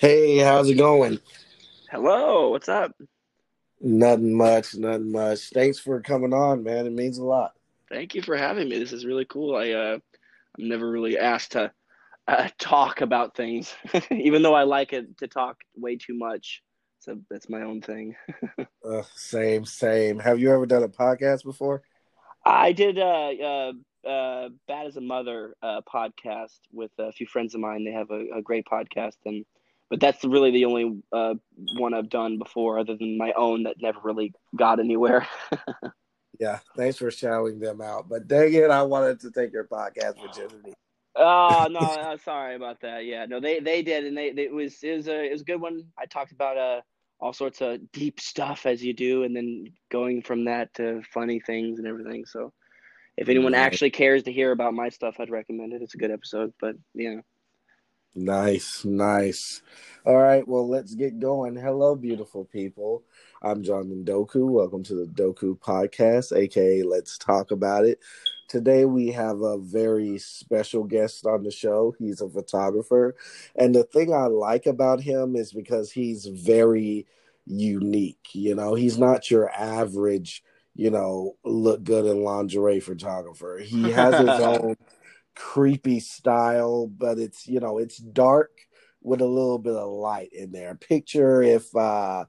Hey, how's it going? Hello, what's up? Nothing much, nothing much. Thanks for coming on, man. It means a lot. Thank you for having me. This is really cool. I uh, I'm never really asked to uh, talk about things, even though I like it to talk way too much. So that's my own thing. Uh, same, same. Have you ever done a podcast before? I did uh, uh, uh, Bad as a Mother uh, podcast with a few friends of mine. They have a, a great podcast, and but that's really the only uh, one I've done before, other than my own that never really got anywhere. Yeah, thanks for shouting them out. But dang it, I wanted to take your podcast virginity. Oh no, no, sorry about that. Yeah, no, they they did, and they, they it was it was a it was a good one. I talked about uh all sorts of deep stuff as you do, and then going from that to funny things and everything. So, if anyone actually cares to hear about my stuff, I'd recommend it. It's a good episode, but yeah. Nice, nice. All right, well, let's get going. Hello, beautiful people. I'm John Doku. Welcome to the Doku Podcast, aka Let's Talk About It. Today we have a very special guest on the show. He's a photographer. And the thing I like about him is because he's very unique. You know, he's not your average, you know, look good in lingerie photographer. He has his own creepy style, but it's, you know, it's dark with a little bit of light in there. Picture if uh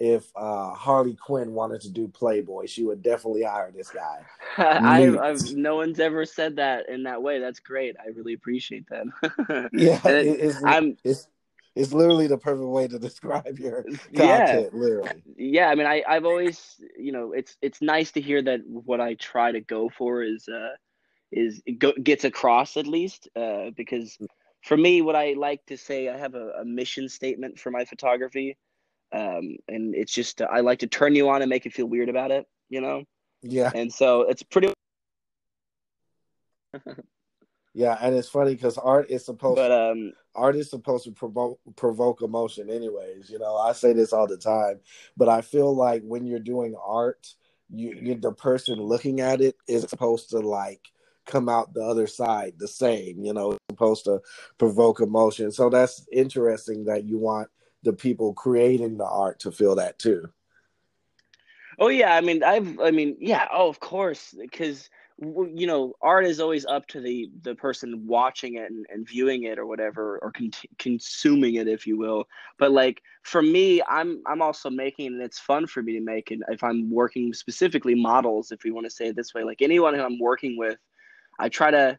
if uh Harley Quinn wanted to do Playboy, she would definitely hire this guy. I've, I've no one's ever said that in that way. That's great. I really appreciate that. Yeah, it, it, it's I'm it's it's literally the perfect way to describe your yeah. content, literally. Yeah, I mean, I, I've always, you know, it's it's nice to hear that what I try to go for is uh is it go, gets across at least uh because for me, what I like to say, I have a, a mission statement for my photography, um, and it's just uh, I like to turn you on and make you feel weird about it, you know, Yeah, and so it's pretty. yeah, and it's funny because art is supposed But um, art is supposed to provoke provoke emotion anyways you know i say this all the time but i feel like when you're doing art you, you the person looking at it is supposed to like come out the other side the same you know supposed to provoke emotion so that's interesting that you want the people creating the art to feel that too Oh yeah, I mean, I've, I mean, yeah, oh, of course, because you know, art is always up to the the person watching it and, and viewing it or whatever, or con consuming it, if you will. But like for me, I'm I'm also making, and it's fun for me to make. And if I'm working specifically models, if we want to say it this way, like anyone who I'm working with, I try to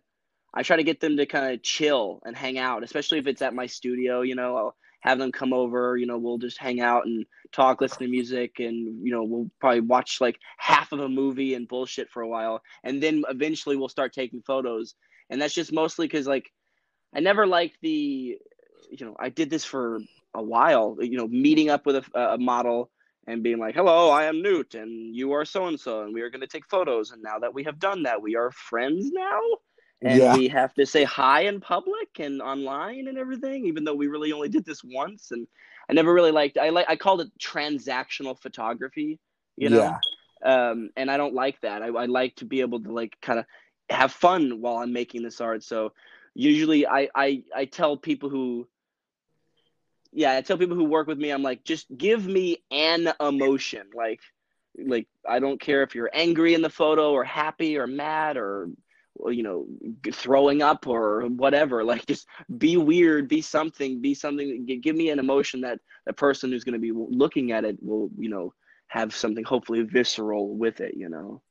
I try to get them to kind of chill and hang out, especially if it's at my studio. You know, I'll have them come over. You know, we'll just hang out and talk, listen to music, and you know, we'll probably watch like half of a movie and bullshit for a while, and then eventually we'll start taking photos. And that's just mostly because like I never liked the, you know, I did this for a while. You know, meeting up with a, a model and being like, "Hello, I am Newt, and you are so and so, and we are going to take photos." And now that we have done that, we are friends now? And yeah. we have to say hi in public and online and everything even though we really only did this once and i never really liked i like i called it transactional photography you know? Yeah. Um and i don't like that. I, I like to be able to like kind of have fun while i'm making this art. So usually i i i tell people who yeah i tell people who work with me i'm like just give me an emotion. Like like i don't care if you're angry in the photo or happy or mad or you know throwing up or whatever. Like just be weird be something be something give me an emotion that the person who's going to be looking at it will you know have something hopefully visceral with it you know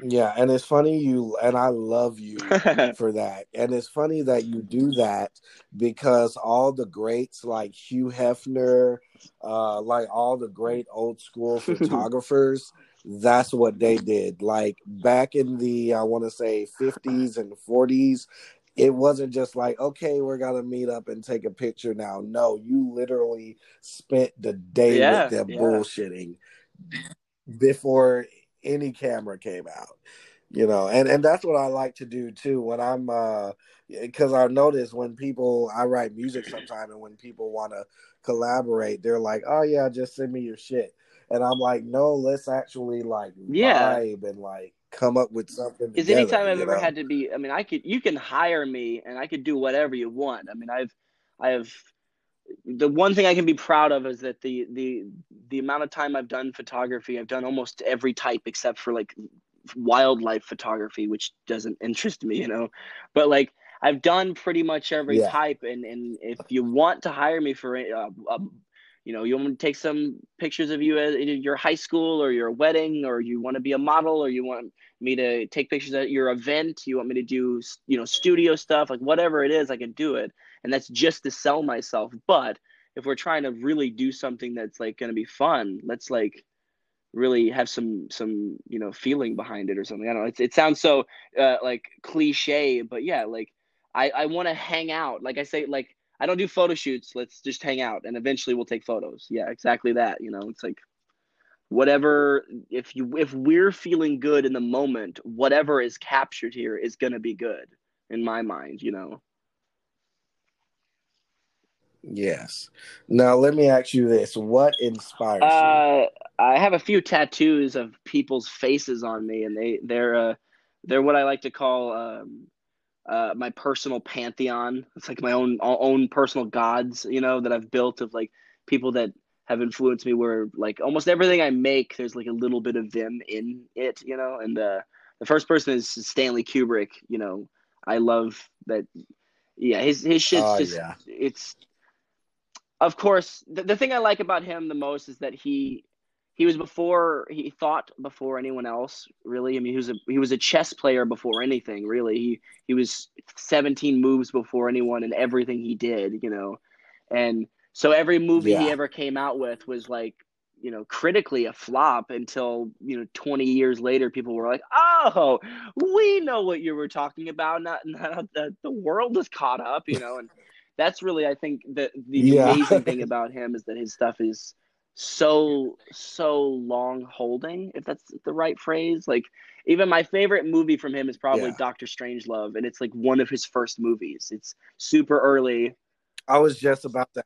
Yeah, and it's funny you and I love you for that. And it's funny that you do that because all the greats like Hugh Hefner, uh, like all the great old school photographers, that's what they did. Like back in the I want to say 50s and 40s, it wasn't just like, okay, we're gonna meet up and take a picture now. No, you literally spent the day with them yeah bullshitting before any camera came out you know and and that's what i like to do too when i'm uh because i notice when people i write music sometime and when people want to collaborate they're like oh yeah just send me your shit. And i'm like no let's actually like yeah. vibe and like come up with something because together anytime I've ever know? had to be, I mean, I could, you can hire me and I could do whatever you want. I mean, I've, I have the one thing I can be proud of is that the the the amount of time I've done photography, I've done almost every type except for like wildlife photography, which doesn't interest me, you know. But like I've done pretty much every yeah. type, and and if you want to hire me for uh, um, you know, you want to take some pictures of you at your high school or your wedding, or you want to be a model, or you want me to take pictures at your event, you want me to do, you know, studio stuff, like whatever it is, I can do it. And that's just to sell myself. But if we're trying to really do something that's like going to be fun, let's like really have some some you know feeling behind it or something. I don't know. It, it sounds so uh, like cliche, but yeah, like I I want to hang out. Like I say, like I don't do photo shoots. Let's just hang out, and eventually we'll take photos. Yeah, exactly that. You know, it's like whatever if you if we're feeling good in the moment, whatever is captured here is gonna be good in my mind. You know. Yes. Now let me ask you this: What inspires uh, you? I have a few tattoos of people's faces on me, and they they're uh, they're what I like to call um, uh, my personal pantheon. It's like my own own personal gods, you know, that I've built of like people that have influenced me. Where like almost everything I make, there's like a little bit of them in it, you know. And uh, the first person is Stanley Kubrick. You know, I love that. Yeah, his his shit's uh, just yeah. it's. Of course, the, the thing I like about him the most is that he he was before he thought before anyone else really. I mean he was a he was a chess player before anything really. He he was 17 moves before anyone and everything he did you know. And so every movie yeah. he ever came out with was like you know critically a flop until you know 20 years later people were like oh we know what you were talking about. Not, not the, the world is caught up you know and that's really i think the the yeah. amazing thing about him is that his stuff is so so long holding if that's the right phrase like even my favorite movie from him is probably yeah. doctor strangelove and it's like one of his first movies it's super early i was just about to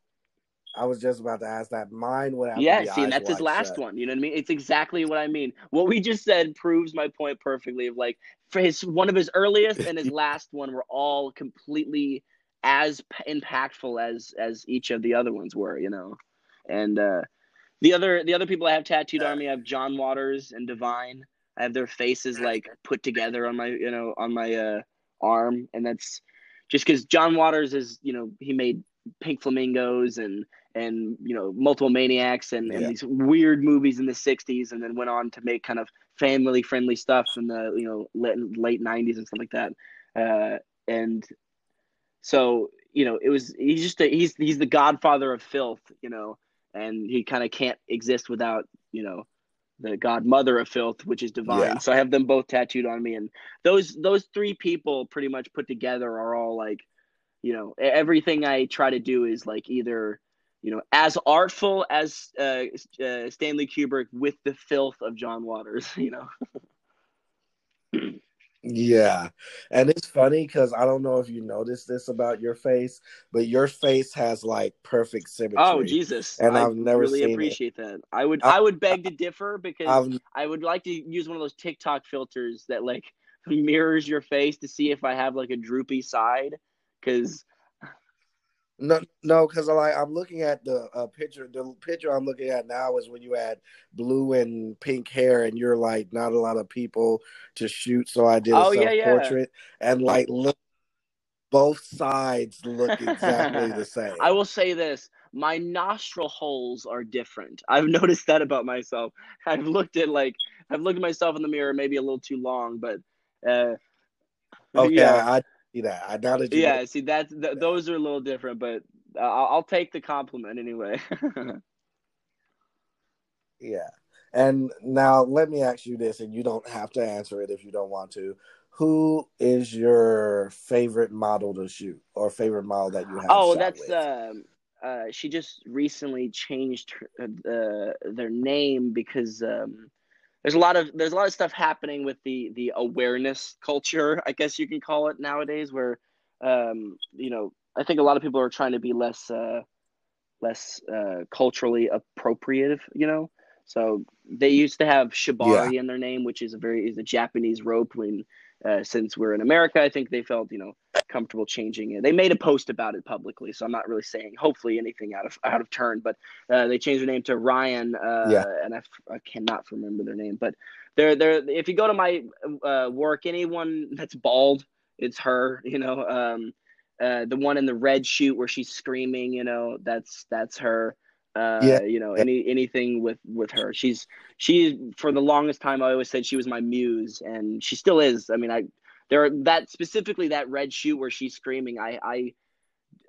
i was just about to ask that mine would have yeah see and that's his last shut. one you know what i mean it's exactly what i mean what we just said proves my point perfectly of like for his one of his earliest and his last one were all completely as impactful as as each of the other ones were you know and uh the other the other people I have tattooed on me, I have John Waters and Divine. I have their faces like put together on my you know on my uh, arm, and that's just because John Waters is you know he made Pink Flamingos and and you know multiple maniacs and, yeah. and these weird movies in the 60s and then went on to make kind of family friendly stuff in the you know late, late 90s and stuff like that uh, and so you know it was he's just a, he's he's the godfather of filth you know and he kind of can't exist without you know the godmother of filth which is divine yeah. so i have them both tattooed on me and those those three people pretty much put together are all like you know everything i try to do is like either you know as artful as uh, uh stanley kubrick with the filth of john waters you know Yeah. And it's funny because I don't know if you noticed this about your face, but your face has like perfect oh, symmetry. Oh Jesus. And I have never really appreciate it. that. I would I, I would beg to differ because I've, I would like to use one of those TikTok filters that like mirrors your face to see if I have like a droopy side. Cause no, no, because like I'm looking at the uh, picture. The picture I'm looking at now is when you had blue and pink hair, and you're like not a lot of people to shoot, so I did a oh, self portrait, yeah, yeah. and like look, both sides look exactly the same. I will say this: my nostril holes are different. I've noticed that about myself. I've looked at like I've looked at myself in the mirror maybe a little too long, but uh, okay, yeah. I see that. I doubted you. Yeah, see that's th- those are a little different, but uh, I'll, I'll take the compliment anyway. yeah. And now let me ask you this, and you don't have to answer it if you don't want to. Who is your favorite model to shoot, or favorite model that you have? Oh, that's um, uh, she just recently changed her, uh, their name because um, there's a lot of there's a lot of stuff happening with the the awareness culture, I guess you can call it nowadays, where um, you know I think a lot of people are trying to be less uh, less uh, culturally appropriative, you know. So they used to have shibari yeah. in their name, which is a very is a Japanese rope when uh, since we're in America, I think they felt you know comfortable changing it. They made a post about it publicly, so I'm not really saying hopefully anything out of out of turn. But uh, they changed their name to Ryan, uh, yeah. and I, I cannot remember their name. But they're they're if you go to my uh, work, anyone that's bald, it's her. You know, um, uh, the one in the red shoot where she's screaming. You know, that's that's her. Uh, yeah. you know, any anything with with her. She's she for the longest time I always said she was my muse, and she still is. I mean, I there that specifically that red shoot where she's screaming. I I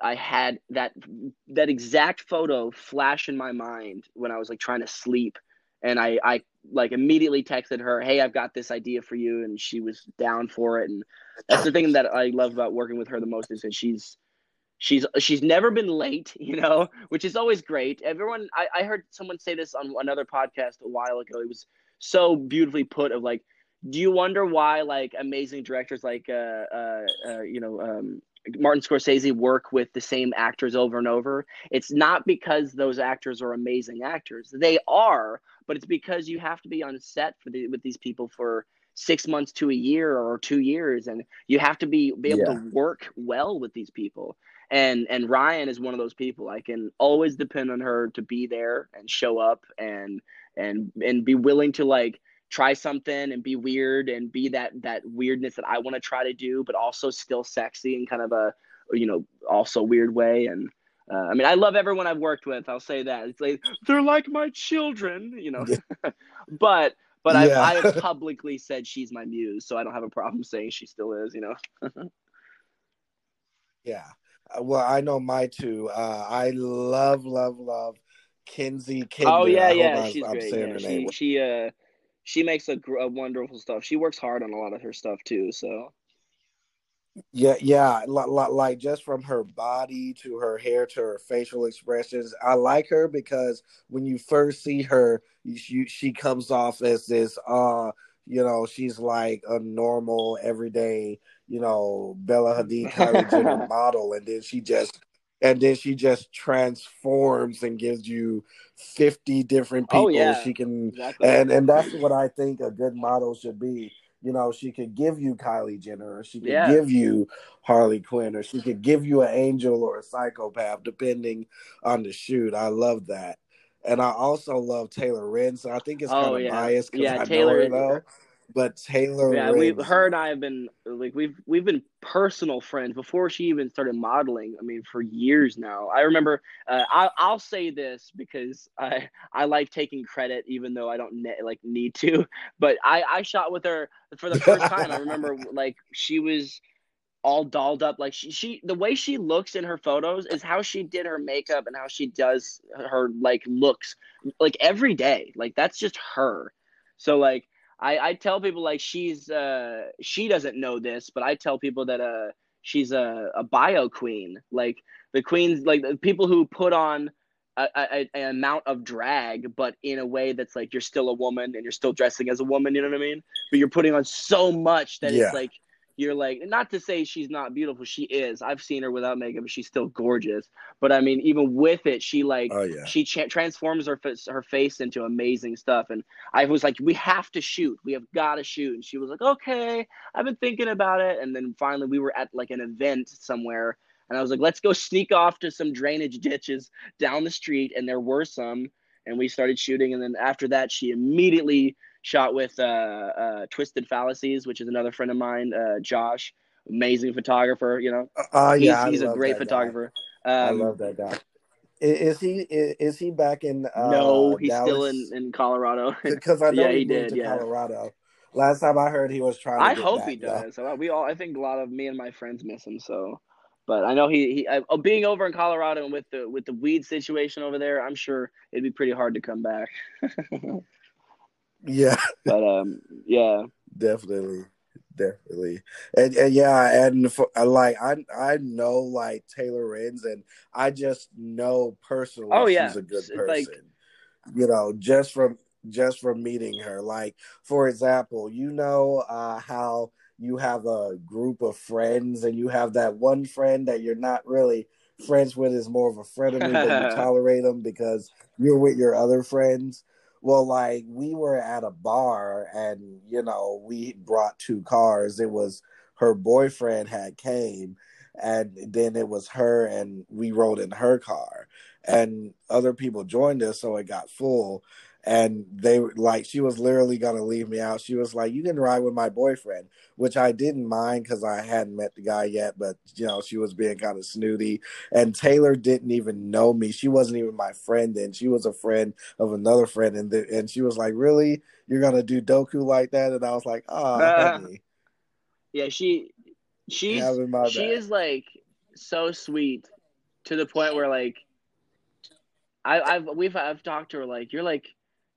I had that that exact photo flash in my mind when I was like trying to sleep, and I I like immediately texted her, "Hey, I've got this idea for you," and she was down for it. And that's the thing that I love about working with her the most is that she's she's she's never been late you know which is always great everyone I, I heard someone say this on another podcast a while ago it was so beautifully put of like do you wonder why like amazing directors like uh uh, uh you know um Martin Scorsese work with the same actors over and over. It's not because those actors are amazing actors. They are, but it's because you have to be on set for the, with these people for six months to a year or two years, and you have to be be able yeah. to work well with these people and and Ryan is one of those people I can always depend on her to be there and show up and and and be willing to like try something and be weird and be that that weirdness that I want to try to do but also still sexy and kind of a you know also weird way. And uh, I mean I love everyone I've worked with I'll say that. It's like they're like my children you know. But but yeah. I, I have publicly said she's my muse so I don't have a problem saying she still is you know. Yeah well, I know my two. Uh, I love, love, love Kenzie Kinder. Oh yeah, yeah, I, she's I'm great. Yeah. She, she, uh, she makes a, a wonderful stuff. She works hard on a lot of her stuff too. So. Yeah, yeah, like just from her body to her hair to her facial expressions, I like her because when you first see her, she she comes off as this, uh, you know, she's like a normal, everyday you know, Bella Hadid, Kylie Jenner model, and then she just and then she just transforms and gives you 50 different oh, people oh, yeah. she can exactly. and and that's what i think a good model should be you know she could give you kylie jenner or she could yeah. give you harley quinn or she could give you an angel or a psychopath depending on the shoot i love that and i also love taylor renz so i think it's oh, kind of yeah. biased because i taylor, know her though but Taylor, yeah, we've her and I have been like we've we've been personal friends before she even started modeling. I mean, for years now. I remember. Uh, I, I'll say this because I I like taking credit, even though I don't ne- like need to. But I I shot with her for the first time. I remember like she was all dolled up like she, she the way she looks in her photos is how she did her makeup and how she does her like looks like every day like that's just her so like I, I tell people like she's uh she doesn't know this, but I tell people that uh she's a, a bio queen. Like the queens like the people who put on a, a, an amount of drag, but in a way that's like you're still a woman and you're still dressing as a woman, you know what I mean? But you're putting on so much that yeah. it's like you're like not to say she's not beautiful she is. I've seen her without makeup she's still gorgeous. But i mean even with it she like oh, yeah. she cha- transforms her her face into amazing stuff. And i was like we have to shoot. We have got to shoot. And she was like okay i've been thinking about it. And then finally we were at like an event somewhere. And i was like let's go sneak off to some drainage ditches down the street. And there were some. And we started shooting. And then after that she immediately shot with uh, uh, Twisted Fallacies, which is another friend of mine, uh, Josh, amazing photographer. You know, uh, yeah, he's, he's a great photographer. Um, I love that guy. Is, he is he back in? Uh, no, he's Dallas? still in, in Colorado. Because I know yeah, he, he moved did, to yeah. Colorado. Last time I heard, he was trying. To. I hope back, he does. So we all, I think a lot of me and my friends miss him. So, but I know he, he uh, being over in Colorado and with the with the weed situation over there, I'm sure it'd be pretty hard to come back. Yeah. But um, yeah. Definitely, definitely, and, and yeah, and for, like I I know like Taylor Renz, and I just know personally oh, yeah. she's a good person. Like, you know, just from just from meeting her. Like for example, you know uh, how you have a group of friends, and you have that one friend that you're not really friends with is more of a frenemy, but you tolerate them because you're with your other friends Well, like we were at a bar and you know, we brought two cars. It was her boyfriend had came and then it was her and we rode in her car and other people joined us so it got full and they like she was literally gonna leave me out. She was like you can ride with my boyfriend which i didn't mind because i hadn't met the guy yet but you know she was being kind of snooty. And taylor didn't even know me. She wasn't even my friend and she was a friend of another friend and the, and she was like really? You're gonna do doku like that? And i was like oh uh, yeah she she's she is like so sweet to the point where like I, I've we've I've talked to her like you're like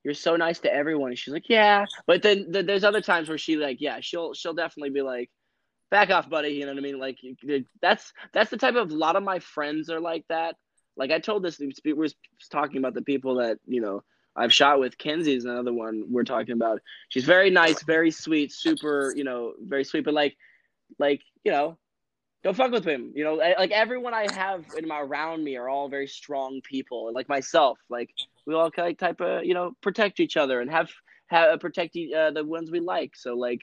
you're so nice to everyone. And she's like, yeah. But then there's other times where she like, yeah, she'll she'll definitely be like, back off, buddy. You know what I mean? Like that's that's the type of a lot of my friends are like that. Like I told this, we were talking about the people that you know I've shot with. Kenzie's another one we're talking about. She's very nice, very sweet, super, you know, very sweet. But like, like you know, don't fuck with him. You know, like everyone I have in my around me are all very strong people, like myself. Like we all kind of type of you know protect each other and have have protect uh, the ones we like. So like,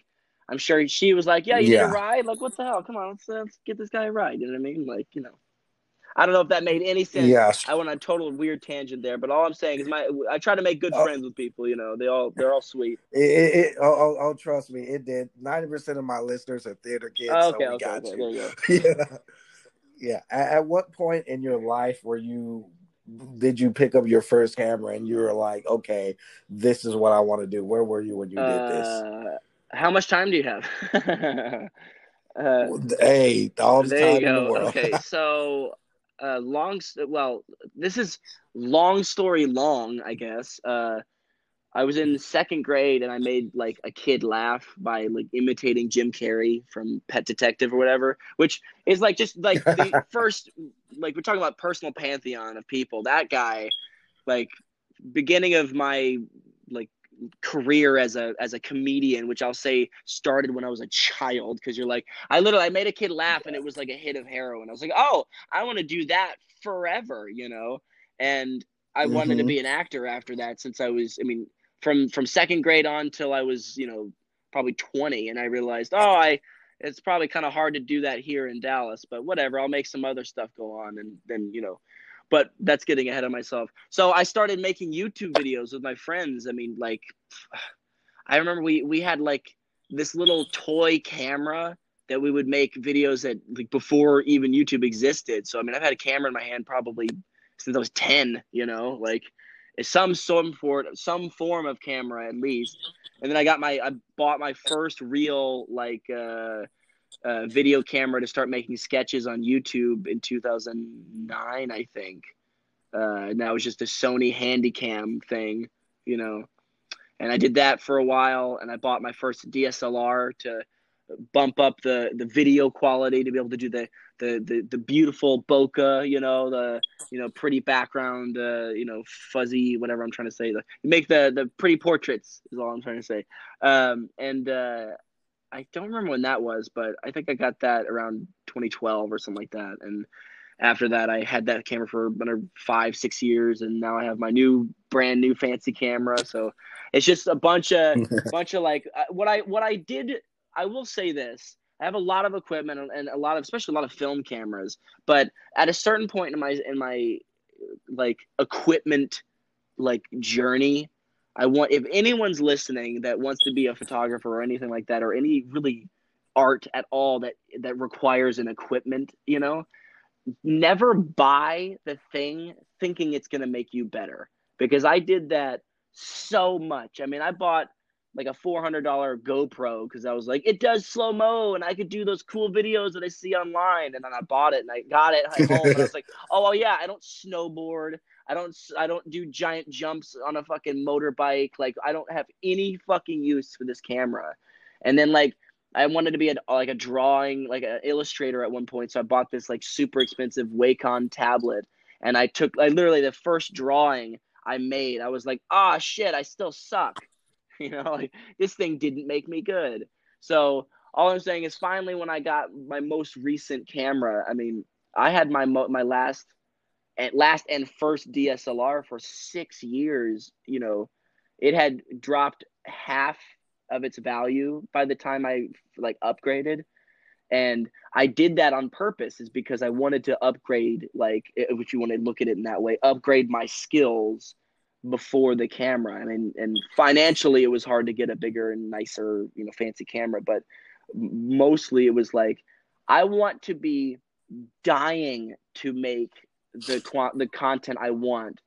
I'm sure she was like, yeah, you yeah. need a ride. Like what the hell? Come on, let's, uh, let's get this guy a ride. You know what I mean? Like you know. I don't know if that made any sense. Yes. I went on a total weird tangent there, but all I'm saying is my I try to make good oh. friends with people. You know, they all they're all sweet. It, it, it oh, oh, oh, trust me, it did. Ninety percent of my listeners are theater kids. Oh, okay, so okay, got okay, you. you yeah, yeah. At, at what point in your life were you? Did you pick up your first camera and you were like, okay, this is what I want to do? Where were you when you uh, did this? Uh, how much time do you have? uh, hey, all the time in the world. Okay, so uh, long. Well, this is long story long, I guess. Uh, I was in second grade and I made like a kid laugh by like imitating Jim Carrey from Pet Detective or whatever, which is like just like the first like we're talking about personal pantheon of people. That guy, like beginning of my like career as a as a comedian, which I'll say started when I was a child. Because you're like, I literally I made a kid laugh, and it was like a hit of heroin. I was like, oh, I want to do that forever, you know. And I mm-hmm. wanted to mm-hmm. be an actor after that, since I was, I mean, from from second grade on till I was, you know, probably 20, and I realized, oh, I it's probably kind of hard to do that here in Dallas, but whatever, I'll make some other stuff go on, and then you know but that's getting ahead of myself. So I started making YouTube videos with my friends. I mean, like, I remember we we had like this little toy camera that we would make videos that like before even YouTube existed. So I mean, I've had a camera in my hand probably since I was ten. You know, like some some for some form of camera at least. And then I got my I bought my first real like. uh uh, video camera to start making sketches on YouTube in 2009, I think. Uh, and that was just a Sony Handycam thing, you know. And I did that for a while, and I bought my first DSLR to bump up the the video quality to be able to do the the the, the beautiful bokeh, you know, the you know pretty background, uh, you know, fuzzy whatever I'm trying to say. The, make the the pretty portraits is all I'm trying to say. Um, and uh, I don't remember when that was, but I think I got that around 2012 or something like that. And after that, I had that camera for another five, six years, and now I have my new, brand new, fancy camera. So it's just a bunch of, bunch of like uh, what I what I did. I will say this: I have a lot of equipment and a lot of, especially a lot of film cameras. But at a certain point in my in my like equipment like journey, I want if anyone's listening that wants to be a photographer or anything like that, or any really art at all that that requires an equipment, you know, never buy the thing thinking it's going to make you better because I did that so much. I mean, I bought like a $400 GoPro because I was like, it does slow mo and I could do those cool videos that I see online. And then I bought it and I got it home. and I was like, oh, well, yeah, I don't snowboard. I don't I don't do giant jumps on a fucking motorbike. Like I don't have any fucking use for this camera. And then like I wanted to be a, like a drawing like an illustrator at one point, so I bought this like super expensive Wacom tablet. And I took I literally the first drawing I made, I was like, ah oh, shit, I still suck. You know, like this thing didn't make me good. So all I'm saying is finally when I got my most recent camera, I mean, I had my mo- my last and last and first DSLR for six years, you know, it had dropped half of its value by the time I like upgraded. And I did that on purpose is because I wanted to upgrade like eh, if you want to look at it in that way, upgrade my skills before the camera. I mean, and financially it was hard to get a bigger and nicer, you know, fancy camera, but mostly it was like I want to be dying to make the the content I want,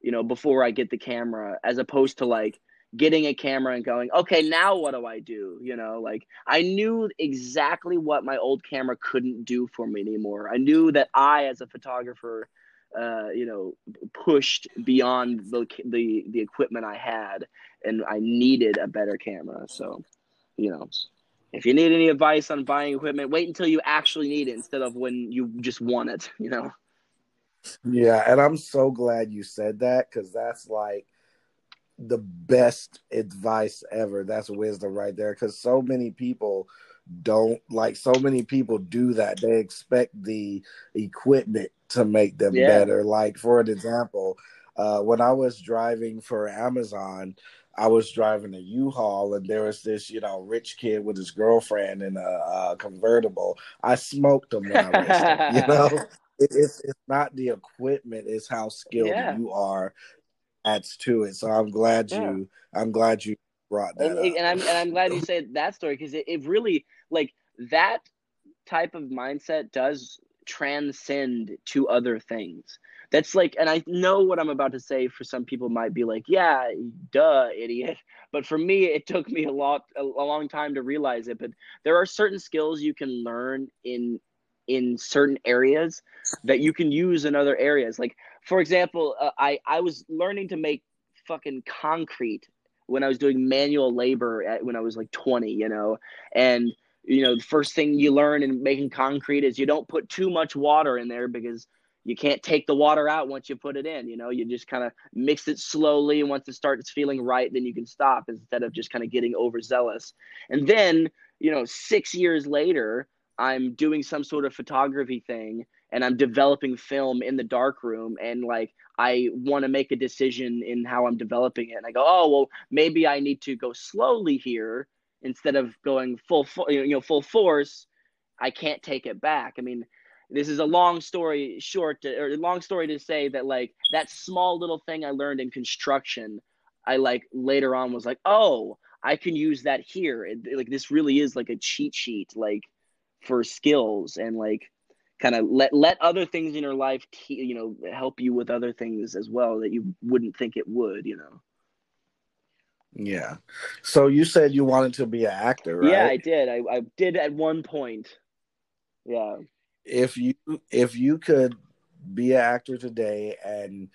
you know, before I get the camera, as opposed to like getting a camera and going, okay, now what do I do? You know, like I knew exactly what my old camera couldn't do for me anymore. I knew that I, as a photographer, uh, you know, pushed beyond the, the the equipment I had, and I needed a better camera. So, you know, if you need any advice on buying equipment, wait until you actually need it instead of when you just want it. You know. Yeah, and I'm so glad you said that because that's like the best advice ever. That's wisdom right there. Because so many people don't like so many people do that. They expect the equipment to make them yeah. better. Like for an example, uh, when I was driving for Amazon, I was driving a U-Haul and there was this, you know, rich kid with his girlfriend in a, a convertible. I smoked him when I him, you know. It, it's it's not the equipment; it's how skilled yeah. you are adds to it. So I'm glad yeah. you I'm glad you brought that and, up. and I'm and I'm glad you said that story because it, it really like that type of mindset does transcend to other things. That's like, and I know what I'm about to say. For some people, might be like, "Yeah, duh, idiot." But for me, it took me a lot, a, long time to realize it. But there are certain skills you can learn in in certain areas that you can use in other areas. Like for example, uh, I I was learning to make fucking concrete when I was doing manual labor at, when I was like 20, you know, and you know the first thing you learn in making concrete is you don't put too much water in there because you can't take the water out once you put it in you know? You just kind of mix it slowly and once it starts feeling right then you can stop instead of just kind of getting overzealous. And then you know six years later i'm doing some sort of photography thing and I'm developing film in the dark room and like I want to make a decision in how I'm developing it. And I go oh well maybe I need to go slowly here instead of going full you know full force I can't take it back. I mean this is a long story short to, or long story to say that like that small little thing I learned in construction I like later on was like oh I can use that here. It, like this really is like a cheat sheet like for skills and like kind of let let other things in your life you know help you with other things as well that you wouldn't think it would you know yeah so you said you wanted to be an actor right yeah i did i, I did at one point yeah if you if you could be an actor today and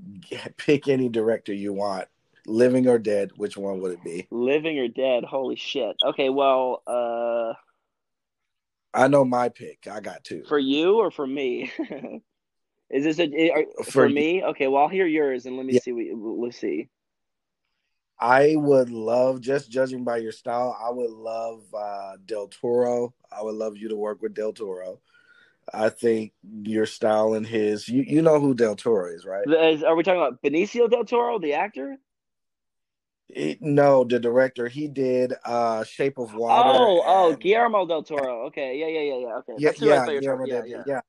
pick any director you want living or dead which one would it be living or dead holy shit okay well uh I know my pick. I got two. For you or for me? Is this a are, for, for, me? Okay, well I'll hear yours and let me yeah. see what let's see. I would love, just judging by your style, I would love uh, Del Toro. I would love you to work with Del Toro. I think your style and his, you you know who Del Toro is, right? Are we talking about Benicio Del Toro, the actor? no, the director. He did uh Shape of Water. Oh, oh, Guillermo del Toro. Okay, yeah, yeah, yeah, yeah. Okay, yeah, yeah, Guillermo yeah, yeah, yeah,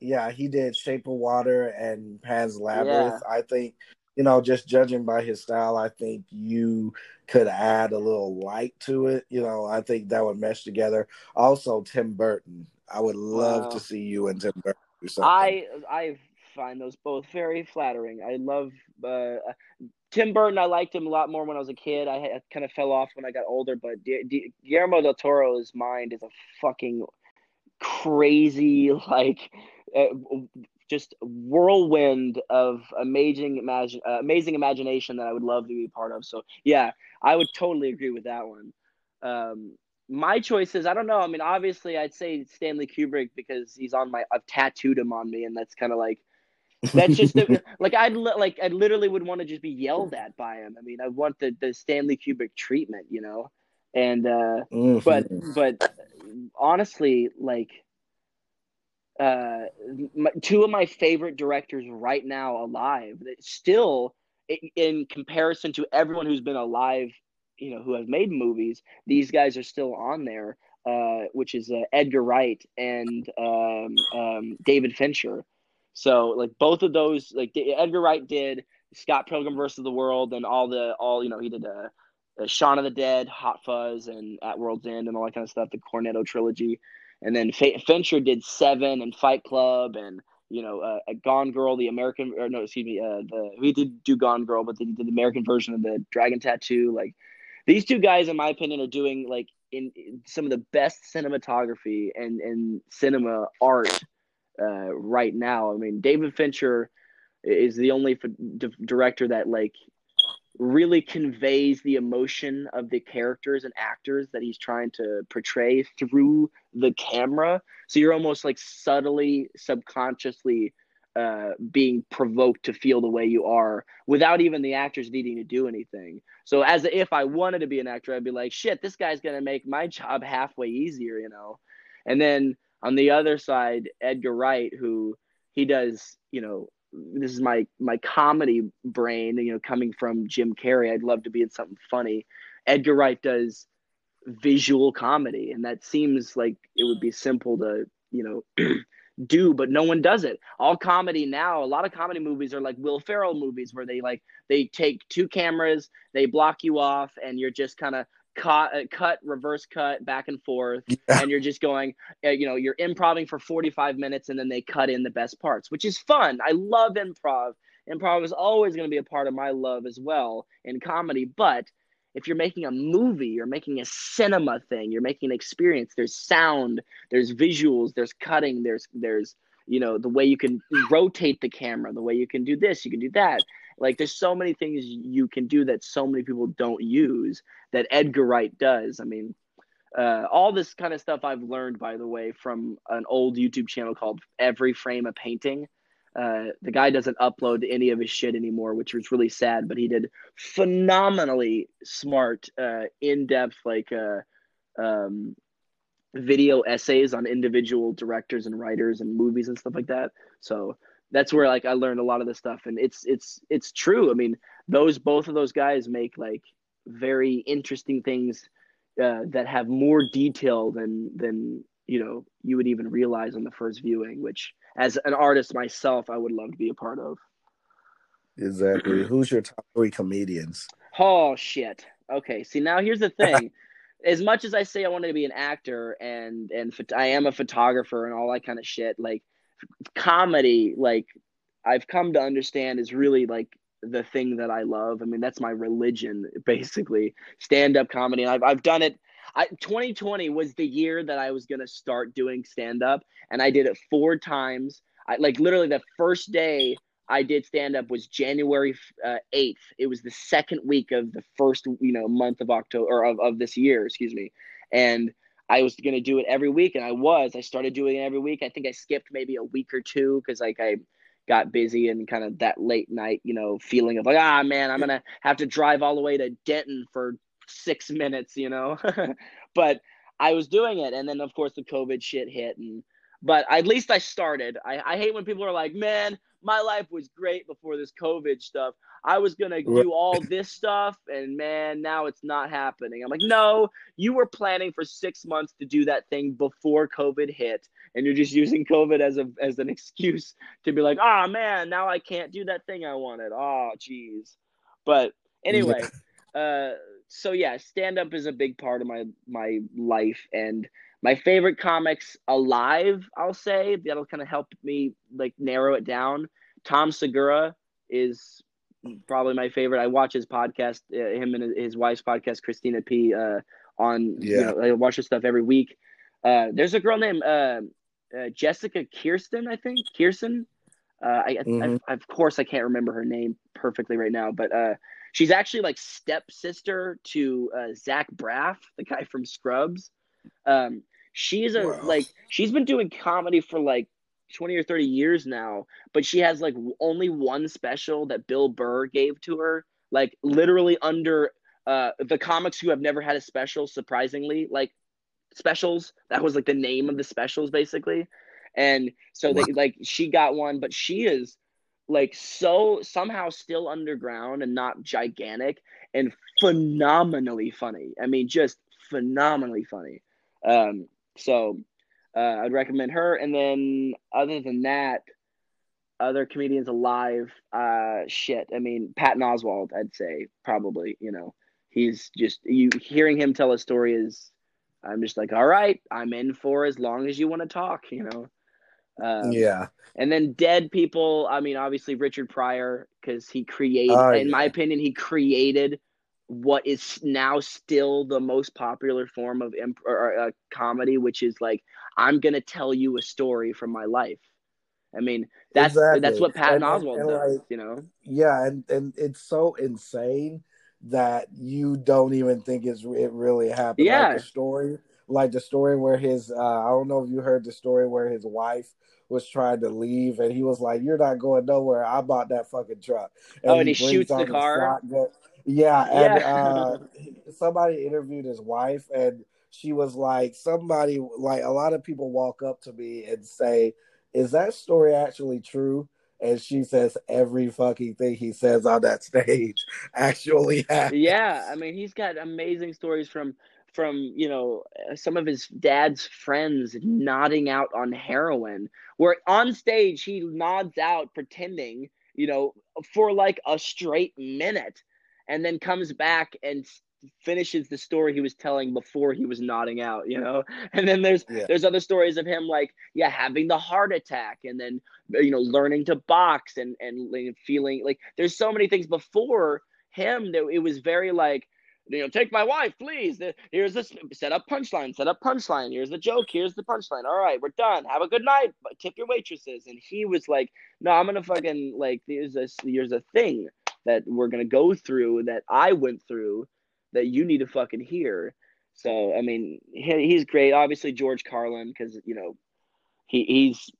yeah. He did Shape of Water and Pan's Labyrinth. Yeah. I think you know, just judging by his style, I think you could add a little light to it. You know, I think that would mesh together. Also, Tim Burton. I would love wow. to see you and Tim Burton. I I find those both very flattering. I love uh, Tim Burton, I liked him a lot more when I was a kid. I, I kind of fell off when I got older, but D- D- Guillermo del Toro's mind is a fucking crazy, like, uh, just whirlwind of amazing imagine uh, amazing imagination that I would love to be part of. So yeah, I would totally agree with that one. Um, my choices, I don't know. I mean, obviously, I'd say Stanley Kubrick because he's on my. I've tattooed him on me, and that's kind of like that's just the, like I'd like I literally would want to just be yelled at by him. I mean, I want the the Stanley Kubrick treatment, you know. And uh mm-hmm. but but honestly, like uh my, two of my favorite directors right now alive that still in comparison to everyone who's been alive, you know, who have made movies, these guys are still on there. Uh, which is uh, Edgar Wright and um, um, David Fincher. So like both of those, like Edgar Wright did Scott Pilgrim versus the World and all the all you know he did a, a Shaun of the Dead, Hot Fuzz, and At World's End and all that kind of stuff. The Cornetto trilogy, and then F- Fincher did Seven and Fight Club and you know uh, Gone Girl, the American or no excuse me, uh, the he did do Gone Girl, but then he did the American version of the Dragon Tattoo. Like these two guys, in my opinion, are doing like in, in some of the best cinematography and and cinema art uh, right now. I mean, David Fincher is the only director that like really conveys the emotion of the characters and actors that he's trying to portray through the camera. So you're almost like subtly, subconsciously uh, being provoked to feel the way you are without even the actors needing to do anything. So as if I wanted to be an actor, I'd be like, shit, this guy's gonna make my job halfway easier, you know. And then on the other side, Edgar Wright, who he does, you know, this is my my comedy brain, you know, coming from Jim Carrey. I'd love to be in something funny. Edgar Wright does visual comedy, and that seems like it would be simple to, you know, do, but no one does it. All comedy now, a lot of comedy movies are like Will Ferrell movies where they like they take two cameras, they block you off, and you're just kind of cut, uh, cut, reverse cut, back and forth, yeah. and you're just going, uh, you know, you're improvising for 45 minutes, and then they cut in the best parts, which is fun. I love improv. Improv is always going to be a part of my love as well in comedy, but if you're making a movie, you're making a cinema thing, you're making an experience. There's sound, there's visuals, there's cutting, there's there's you know the way you can rotate the camera, the way you can do this, you can do that. Like there's so many things you can do that so many people don't use that Edgar Wright does. I mean, uh, all this kind of stuff I've learned, by the way, from an old YouTube channel called Every Frame a Painting. Uh, the guy doesn't upload any of his shit anymore, which was really sad. But he did phenomenally smart, uh, in-depth, like uh, um, video essays on individual directors and writers and movies and stuff like that. So that's where like I learned a lot of this stuff, and it's it's it's true. I mean, those both of those guys make like very interesting things uh, that have more detail than than you know you would even realize on the first viewing. Which, as an artist myself, I would love to be a part of. Exactly. Who's your top three comedians? Oh shit. Okay. See, now here's the thing. as much as I say I wanted to be an actor and and I am a photographer and all that kind of shit, like comedy, like I've come to understand is really like the thing that I love. I mean, that's my religion, basically. Stand up comedy. And I've I've done it. I 2020 was the year that I was gonna start doing stand up, and I did it four times. I like literally the first day I did stand up was January uh, 8th. It was the second week of the first, you know, month of October or of, of this year, excuse me. And I was going to do it every week and I was, I started doing it every week. I think I skipped maybe a week or two cuz like I got busy and kind of that late night, you know, feeling of like, ah, man, I'm to have to drive all the way to Denton for 6 minutes, you know. but I was doing it and then of course the COVID shit hit and but at least I started. I, I hate when people are like, man, my life was great before this COVID stuff. I was gonna do all this stuff, and man, now it's not happening. I'm like, no, you were planning for six months to do that thing before COVID hit, and you're just using COVID as a as an excuse to be like, oh man, now I can't do that thing I wanted. Oh, jeez. But anyway, uh, so yeah, stand up is a big part of my my life, and my favorite comics alive, I'll say that'll kind of help me like narrow it down. Tom Segura is probably my favorite. I watch his podcast, uh, him and his wife's podcast, Christina P. Uh, on yeah, you know, I watch his stuff every week. Uh, there's a girl named uh, uh, Jessica Kirsten, I think Kirsten. Uh, I, mm-hmm. I, I, of course I can't remember her name perfectly right now, but she's actually like stepsister to Zach Braff, the guy from Scrubs. Um, She's a wow. like she's been doing comedy for like 20 or 30 years now, but she has like only one special that Bill Burr gave to her, like literally under uh the comics who have never had a special surprisingly, like specials. That was like the name of the specials basically. And so they like she got one, but she is like so somehow still underground and not gigantic and phenomenally funny. I mean, just phenomenally funny. Um, so uh, I'd recommend her. And then other than that, other comedians alive, uh, shit. I mean, Patton Oswalt, I'd say probably. You know, he's just you hearing him tell a story is. I'm just like, all right, I'm in for as long as you want to talk. You know. Um, yeah. And then dead people. I mean, obviously Richard Pryor because he created, Oh, in my opinion, he created what is now still the most popular form of imp- or, uh, comedy, which is like I'm gonna tell you a story from my life. I mean, that's Exactly. that's what Patton And- and- Oswalt does. like, you know? Yeah, and and it's so insane that you don't even think it's it really happened. Yeah. Like the story, like the story where his uh, I don't know if you heard the story where his wife was trying to leave and he was like, "You're not going nowhere. I bought that fucking truck." Oh, and he brings shoots the car? shotgun. Yeah, and Yeah. uh, somebody interviewed his wife and she was like, somebody like a lot of people walk up to me and say, "Is that story actually true?" And she says every fucking thing he says on that stage actually happened. yeah i mean he's got amazing stories from from you know some of his dad's friends nodding out on heroin where on stage he nods out pretending you know for like a straight minute and then comes back and finishes the story he was telling before he was nodding out you know? And then there's Yeah. there's other stories of him like yeah having the heart attack and then uh, you know learning to box and and like, feeling like there's so many things before him that it was very like you know take my wife please. Here's this set up punchline set up punchline. Here's the joke. Here's the punchline. All right we're done. Have a good night. Tip your waitresses. And he was like no i'm gonna fucking like there's a there's a thing that we're gonna go through that i went through that you need to fucking hear. So i mean he, he's great. Obviously george carlin because you know he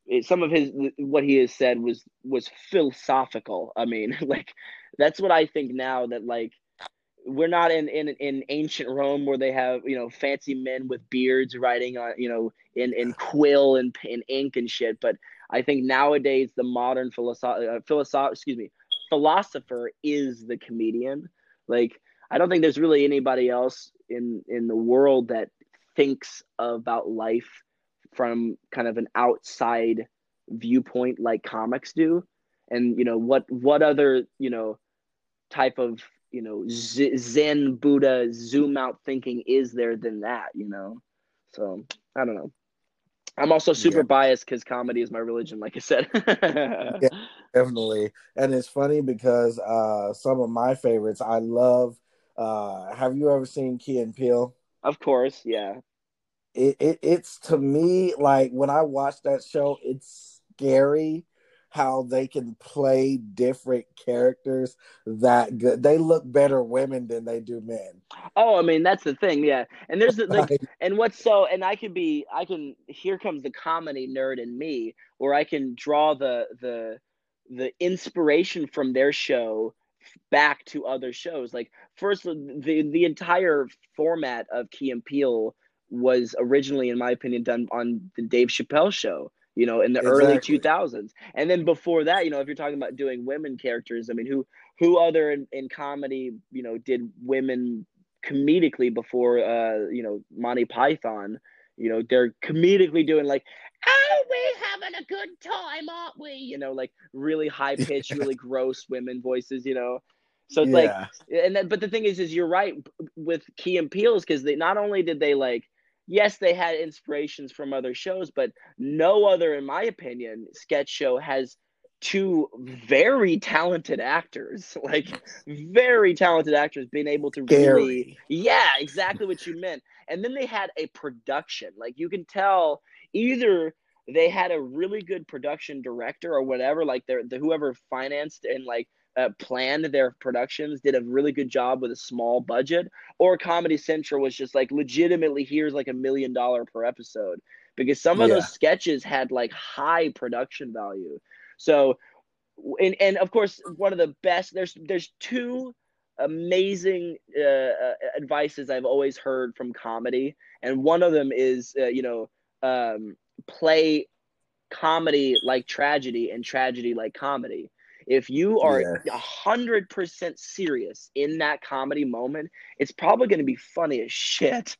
he's some of his what he has said was was philosophical. I mean like that's what i think now that like we're not in in in ancient rome where they have you know fancy men with beards writing on you know in in quill and in ink and shit but i think nowadays the modern philosoph uh, philosoph excuse me philosopher is the comedian. Like i don't think there's really anybody else in in the world that thinks about life from kind of an outside viewpoint like comics do. And you know what what other you know type of you know zen buddha zoom out thinking is there than that you know? So i don't know. I'm also super Yeah. biased because comedy is my religion like i said Definitely. And it's funny because uh some of my favorites I love uh have you ever seen Key and Peele? of course yeah it, it it's to me like when I watch that show, it's scary how they can play different characters that good. They look better women than they do men. oh i mean that's the thing yeah and there's the, like Like, and what's so and i can be i can here comes the comedy nerd in me where i can draw the the the inspiration from their show back to other shows. Like first the the entire format of key and Peele was originally in my opinion done on the dave chappelle show you know in the early 2000s and then before that you know if you're talking about doing women characters i mean who who other in, in comedy you know did women comedically before uh you know monty python you know they're comedically doing like oh we having a good time aren't we? You know like really high pitched really gross women voices you know? So it's like and then but the thing is is you're right with key and Peeles because they not only did they like yes they had inspirations from other shows but no other in my opinion sketch show has two very talented actors like very talented actors being able to really yeah exactly what you meant. And then they had a production. Like you can tell either they had a really good production director or whatever like their the whoever financed and like uh, planned their productions did a really good job with a small budget or comedy central was just like legitimately here's like a million dollar per episode. Because some of Yeah. those sketches had like high production value so and, and of course one of the best there's there's two amazing uh, uh, advices I've always heard from comedy, and one of them is uh, you know um, play comedy like tragedy and tragedy like comedy. If you are a hundred percent serious in that comedy moment, it's probably going to be funny as shit.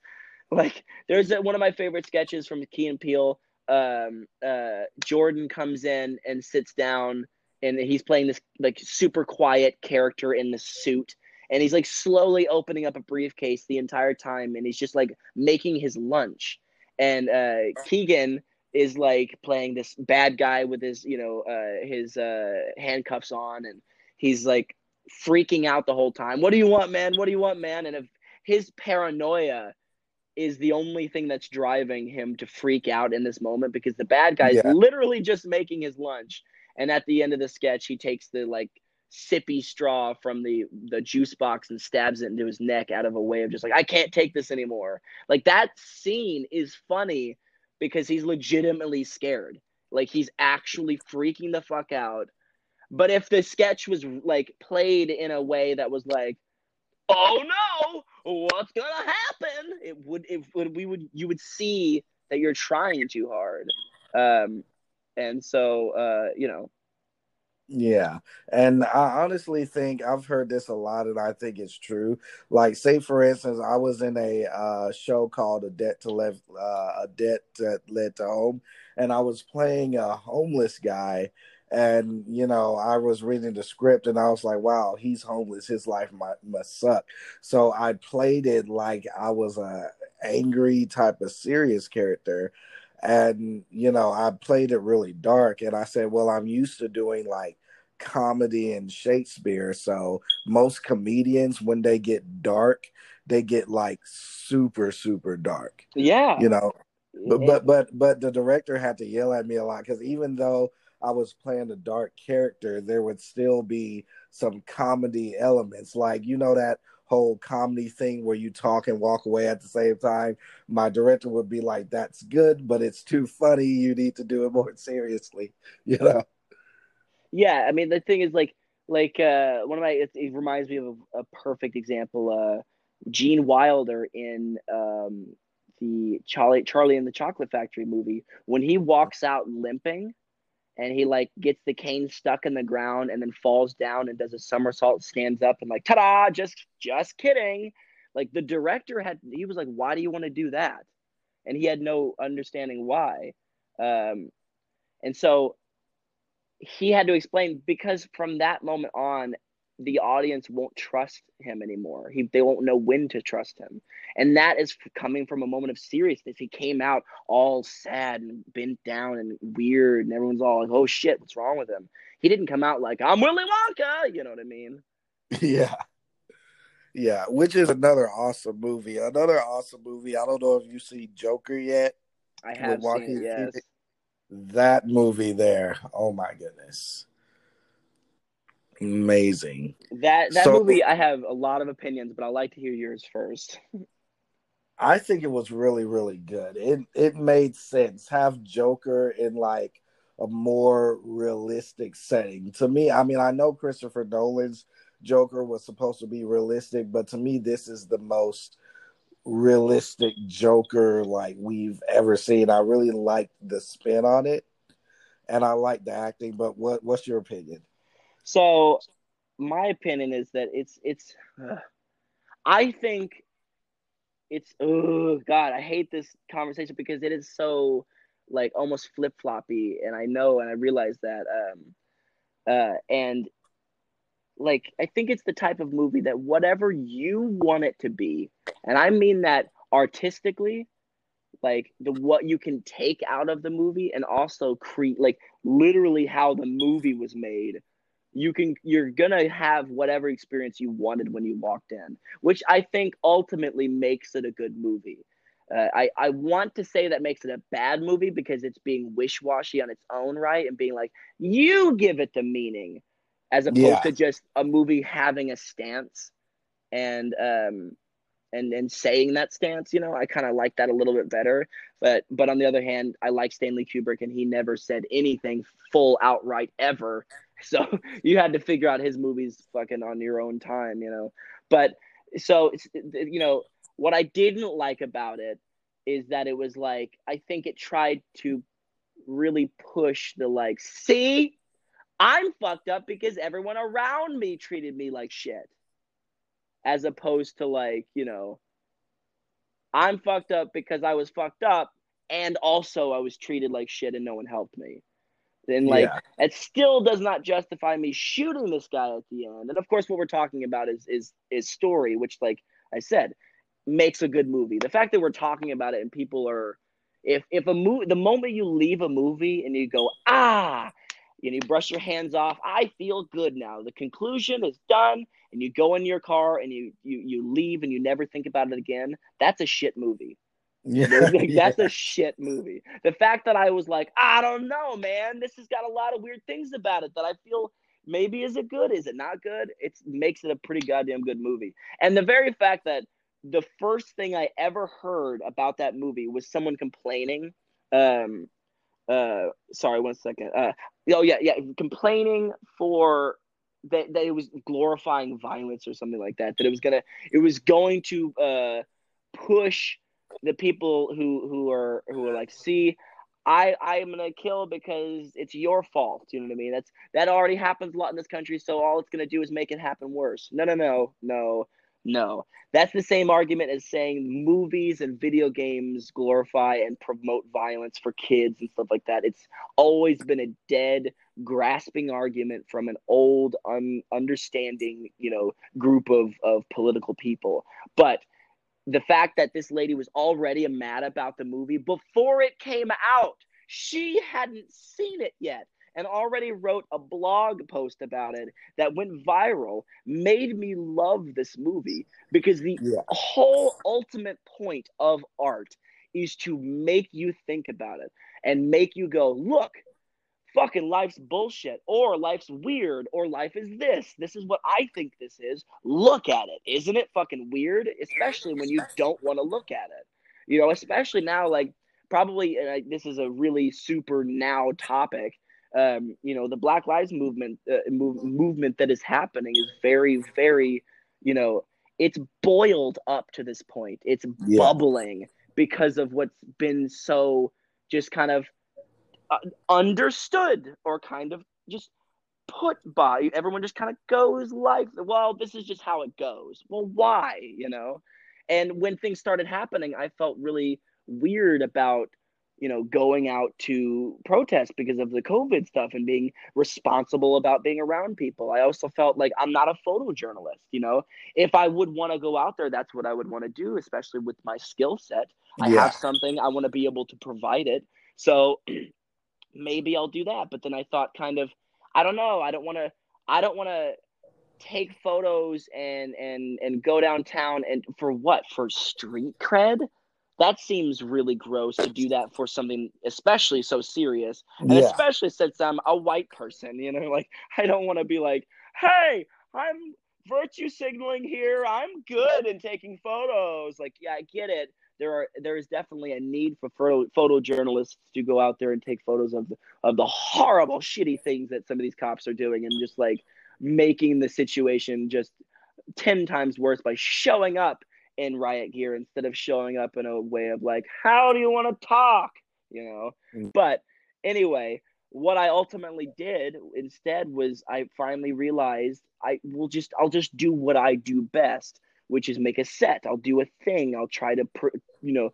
Like there's a, one of my favorite sketches from Key and Peele. Um, uh, Jordan comes in and sits down, and he's playing this like super quiet character in the suit, and he's like slowly opening up a briefcase the entire time, and he's just like making his lunch. And uh, Keegan is like playing this bad guy with his you know uh, his uh, handcuffs on, and he's like freaking out the whole time. What do you want, man? What do you want, man? And if his paranoia is the only thing that's driving him to freak out in this moment because the bad guy is yeah. literally just making his lunch. And at the end of the sketch, he takes the like sippy straw from the the juice box and stabs it into his neck out of a way of just like I can't take this anymore. Like that scene is funny because he's legitimately scared. Like he's actually freaking the fuck out. But if the sketch was like played in a way that was like, "Oh no, what's gonna happen?" It would, it would, we would, you would see that you're trying too hard. Um, and so, uh, you know, yeah. And I honestly think I've heard this a lot and I think it's true. Like say for instance, I was in a uh, show called A Debt to Left uh, A Debt That Led to Home and I was playing a homeless guy and you know I was reading the script and I was like, wow, he's homeless. His life might, must suck. So I played it like I was a angry type of serious character. And you know i played it really dark and i said well i'm used to doing like comedy and shakespeare. So most comedians when they get dark they get like super super dark. Yeah. You know but but but, but the director had to yell at me a lot because even though i was playing a dark character there would still be some comedy elements like you know that whole comedy thing where you talk and walk away at the same time, my director would be like, "That's good, but it's too funny. You need to do it more seriously." You know? Yeah, I mean the thing is like like uh, one of my it, it reminds me of a, a, perfect example. Uh, Gene Wilder in um, the Charlie Charlie and the Chocolate Factory movie when he walks out limping and he like gets the cane stuck in the ground and then falls down and does a somersault, stands up and like, ta-da, just just kidding. Like the director had he was like, why do you want to do that? And he had no understanding why. Um, and so he had to explain because from that moment on, the audience won't trust him anymore. He, they won't know when to trust him. And that is coming from a moment of seriousness. He came out all sad and bent down and weird, and everyone's all like, oh shit, what's wrong with him? He didn't come out like, I'm Willy Wonka. You know what I mean? Yeah. Yeah, which is another awesome movie. Another awesome movie. I don't know if you see Joker yet. I have seen it, yes. That movie there. Oh my goodness amazing. That that so, movie, I have a lot of opinions, but I'd like to hear yours first. I think it was really, really good. It it made sense. Have Joker in like a more realistic setting. To me, I mean, I know Christopher Nolan's Joker was supposed to be realistic, but to me, this is the most realistic Joker like we've ever seen. I really like the spin on it, and I like the acting. But what what's your opinion? So my opinion is that it's it's uh, I think it's oh god, I hate this conversation because it is so like almost flip floppy and I know and I realize that um uh and like I think it's the type of movie that whatever you want it to be, and I mean that artistically, like the what you can take out of the movie and also create like literally how the movie was made you can you're gonna have whatever experience you wanted when you walked in which i think ultimately makes it a good movie uh, I, I want to say that makes it a bad movie because it's being wish-washy on its own right and being like you give it the meaning as opposed yeah. to just a movie having a stance and um and and saying that stance you know i kind of like that a little bit better. But but on the other hand i like stanley kubrick and he never said anything full outright ever. So you had to figure out his movies fucking on your own time you know. But so it's you know what i didn't like about it is that it was like i think it tried to really push the like see? I'm fucked up because everyone around me treated me like shit. As opposed to like, you know, I'm fucked up because I was fucked up and also I was treated like shit and no one helped me. And like yeah. it still does not justify me shooting this guy at the end. And of course what we're talking about is is is story, which like I said, makes a good movie. The fact that we're talking about it and people are if if a movie the moment you leave a movie and you go, ah, and you brush your hands off, I feel good now. The conclusion is done, and you go in your car and you you you leave and you never think about it again. That's a shit movie. Yeah, that's yeah. a shit movie. The fact that I was like, I don't know, man, this has got a lot of weird things about it that I feel maybe is it good, is it not good? It makes it a pretty goddamn good movie. And the very fact that the first thing I ever heard about that movie was someone complaining. Um, uh, sorry, one second. Uh, oh yeah, yeah, complaining for that that it was glorifying violence or something like that. That it was gonna, it was going to uh, push the people who who are who are like, see, I I am gonna kill because it's your fault. You know what I mean? That's that already happens a lot in this country. So all it's gonna do is make it happen worse. No, no, no, no, no. That's the same argument as saying movies and video games glorify and promote violence for kids and stuff like that. It's always been a dead, grasping argument from an old, un- understanding, you know, group of of political people. But the fact that this lady was already mad about the movie before it came out. She hadn't seen it yet and already wrote a blog post about it that went viral, made me love this movie because the yeah. whole ultimate point of art is to make you think about it and make you go, look, fucking life's bullshit or life's weird or life is this. This is what I think this is. Look at it. Isn't it fucking weird? Especially when you don't want to look at it. You know, especially now, like, probably uh, this is a really super now topic. Um, you know, the Black Lives movement uh, move, movement that is happening is very, very, you know, it's boiled up to this point. It's yeah. bubbling because of what's been so just kind of uh, understood or kind of just put by. Everyone just kind of goes like, well, this is just how it goes. Well, why? You know? And when things started happening, I felt really weird about you know going out to protest because of the covid stuff and being responsible about being around people i also felt like i'm not a photojournalist you know if i would want to go out there that's what i would want to do especially with my skill set i yeah. have something i want to be able to provide it so maybe I'll do that. But then I thought kind of, I don't know. I don't want to, I don't want to take photos and, and, and go downtown and for what? For street cred? That seems really gross to do that for something, especially so serious. And yeah. especially since I'm a white person, you know, like I don't want to be like, hey, I'm virtue signaling here. I'm good in taking photos. Like, yeah, I get it there are there is definitely a need for photo, photojournalists to go out there and take photos of the of the horrible shitty things that some of these cops are doing and just like making the situation just 10 times worse by showing up in riot gear instead of showing up in a way of like how do you want to talk you know mm. but anyway what i ultimately did instead was i finally realized i will just i'll just do what i do best which is make a set. I'll do a thing. I'll try to, you know,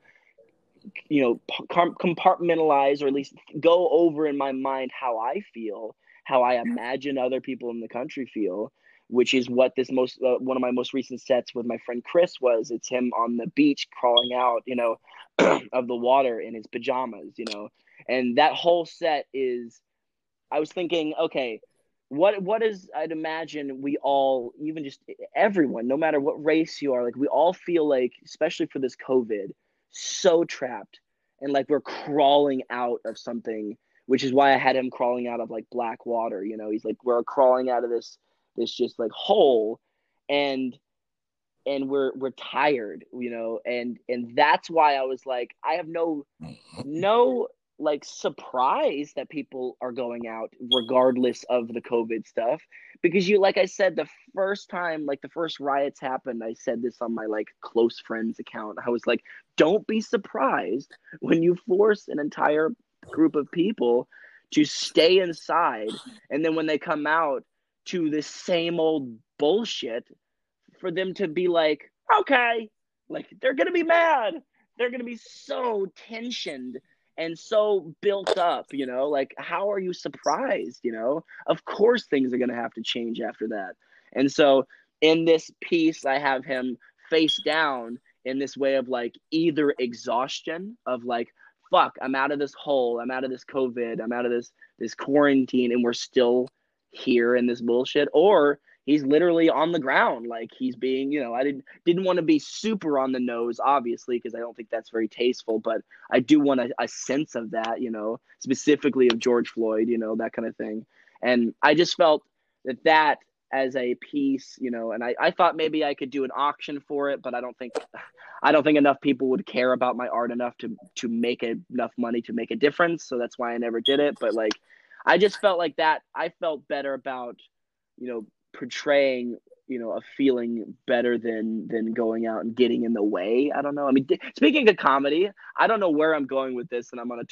you know, compartmentalize or at least go over in my mind how I feel, how I imagine other people in the country feel, which is what this most uh, one of my most recent sets with my friend Chris was. It's him on the beach crawling out, you know, of the water in his pajamas, you know, and that whole set is. I was thinking, okay, what what is I'd imagine we all even just everyone no matter what race you are like we all feel like especially for this covid so trapped and like we're crawling out of something which is why I had him crawling out of like black water you know he's like we're crawling out of this this just like hole and and we're we're tired you know? And and that's why I was like I have no no like surprise that people are going out regardless of the covid stuff. Because you like i said the first time like the first riots happened i said this on my like close friends account. I was like don't be surprised when you force an entire group of people to stay inside and then when they come out to this same old bullshit for them to be like okay like they're gonna be mad. They're gonna be so tensioned and so built up you know? Like how are you surprised you know? Of course things are gonna have to change after that. And so in this piece i have him face down in this way of like either exhaustion of like fuck i'm out of this hole i'm out of this covid i'm out of this this quarantine and we're still here in this bullshit or he's literally on the ground like he's being you know i didn't didn't want to be super on the nose obviously because i don't think that's very tasteful but i do want a, a sense of that you know specifically of george floyd you know that kind of thing and i just felt that that as a piece, you know, and I, I thought maybe I could do an auction for it, but I don't think I don't think enough people would care about my art enough to to make enough money to make a difference. So that's why I never did it. But like I just felt like that I felt better about, you know, portraying you know a feeling better than than going out and getting in the way. I don't know. I mean speaking of comedy i don't know where i'm going with this and i'm on a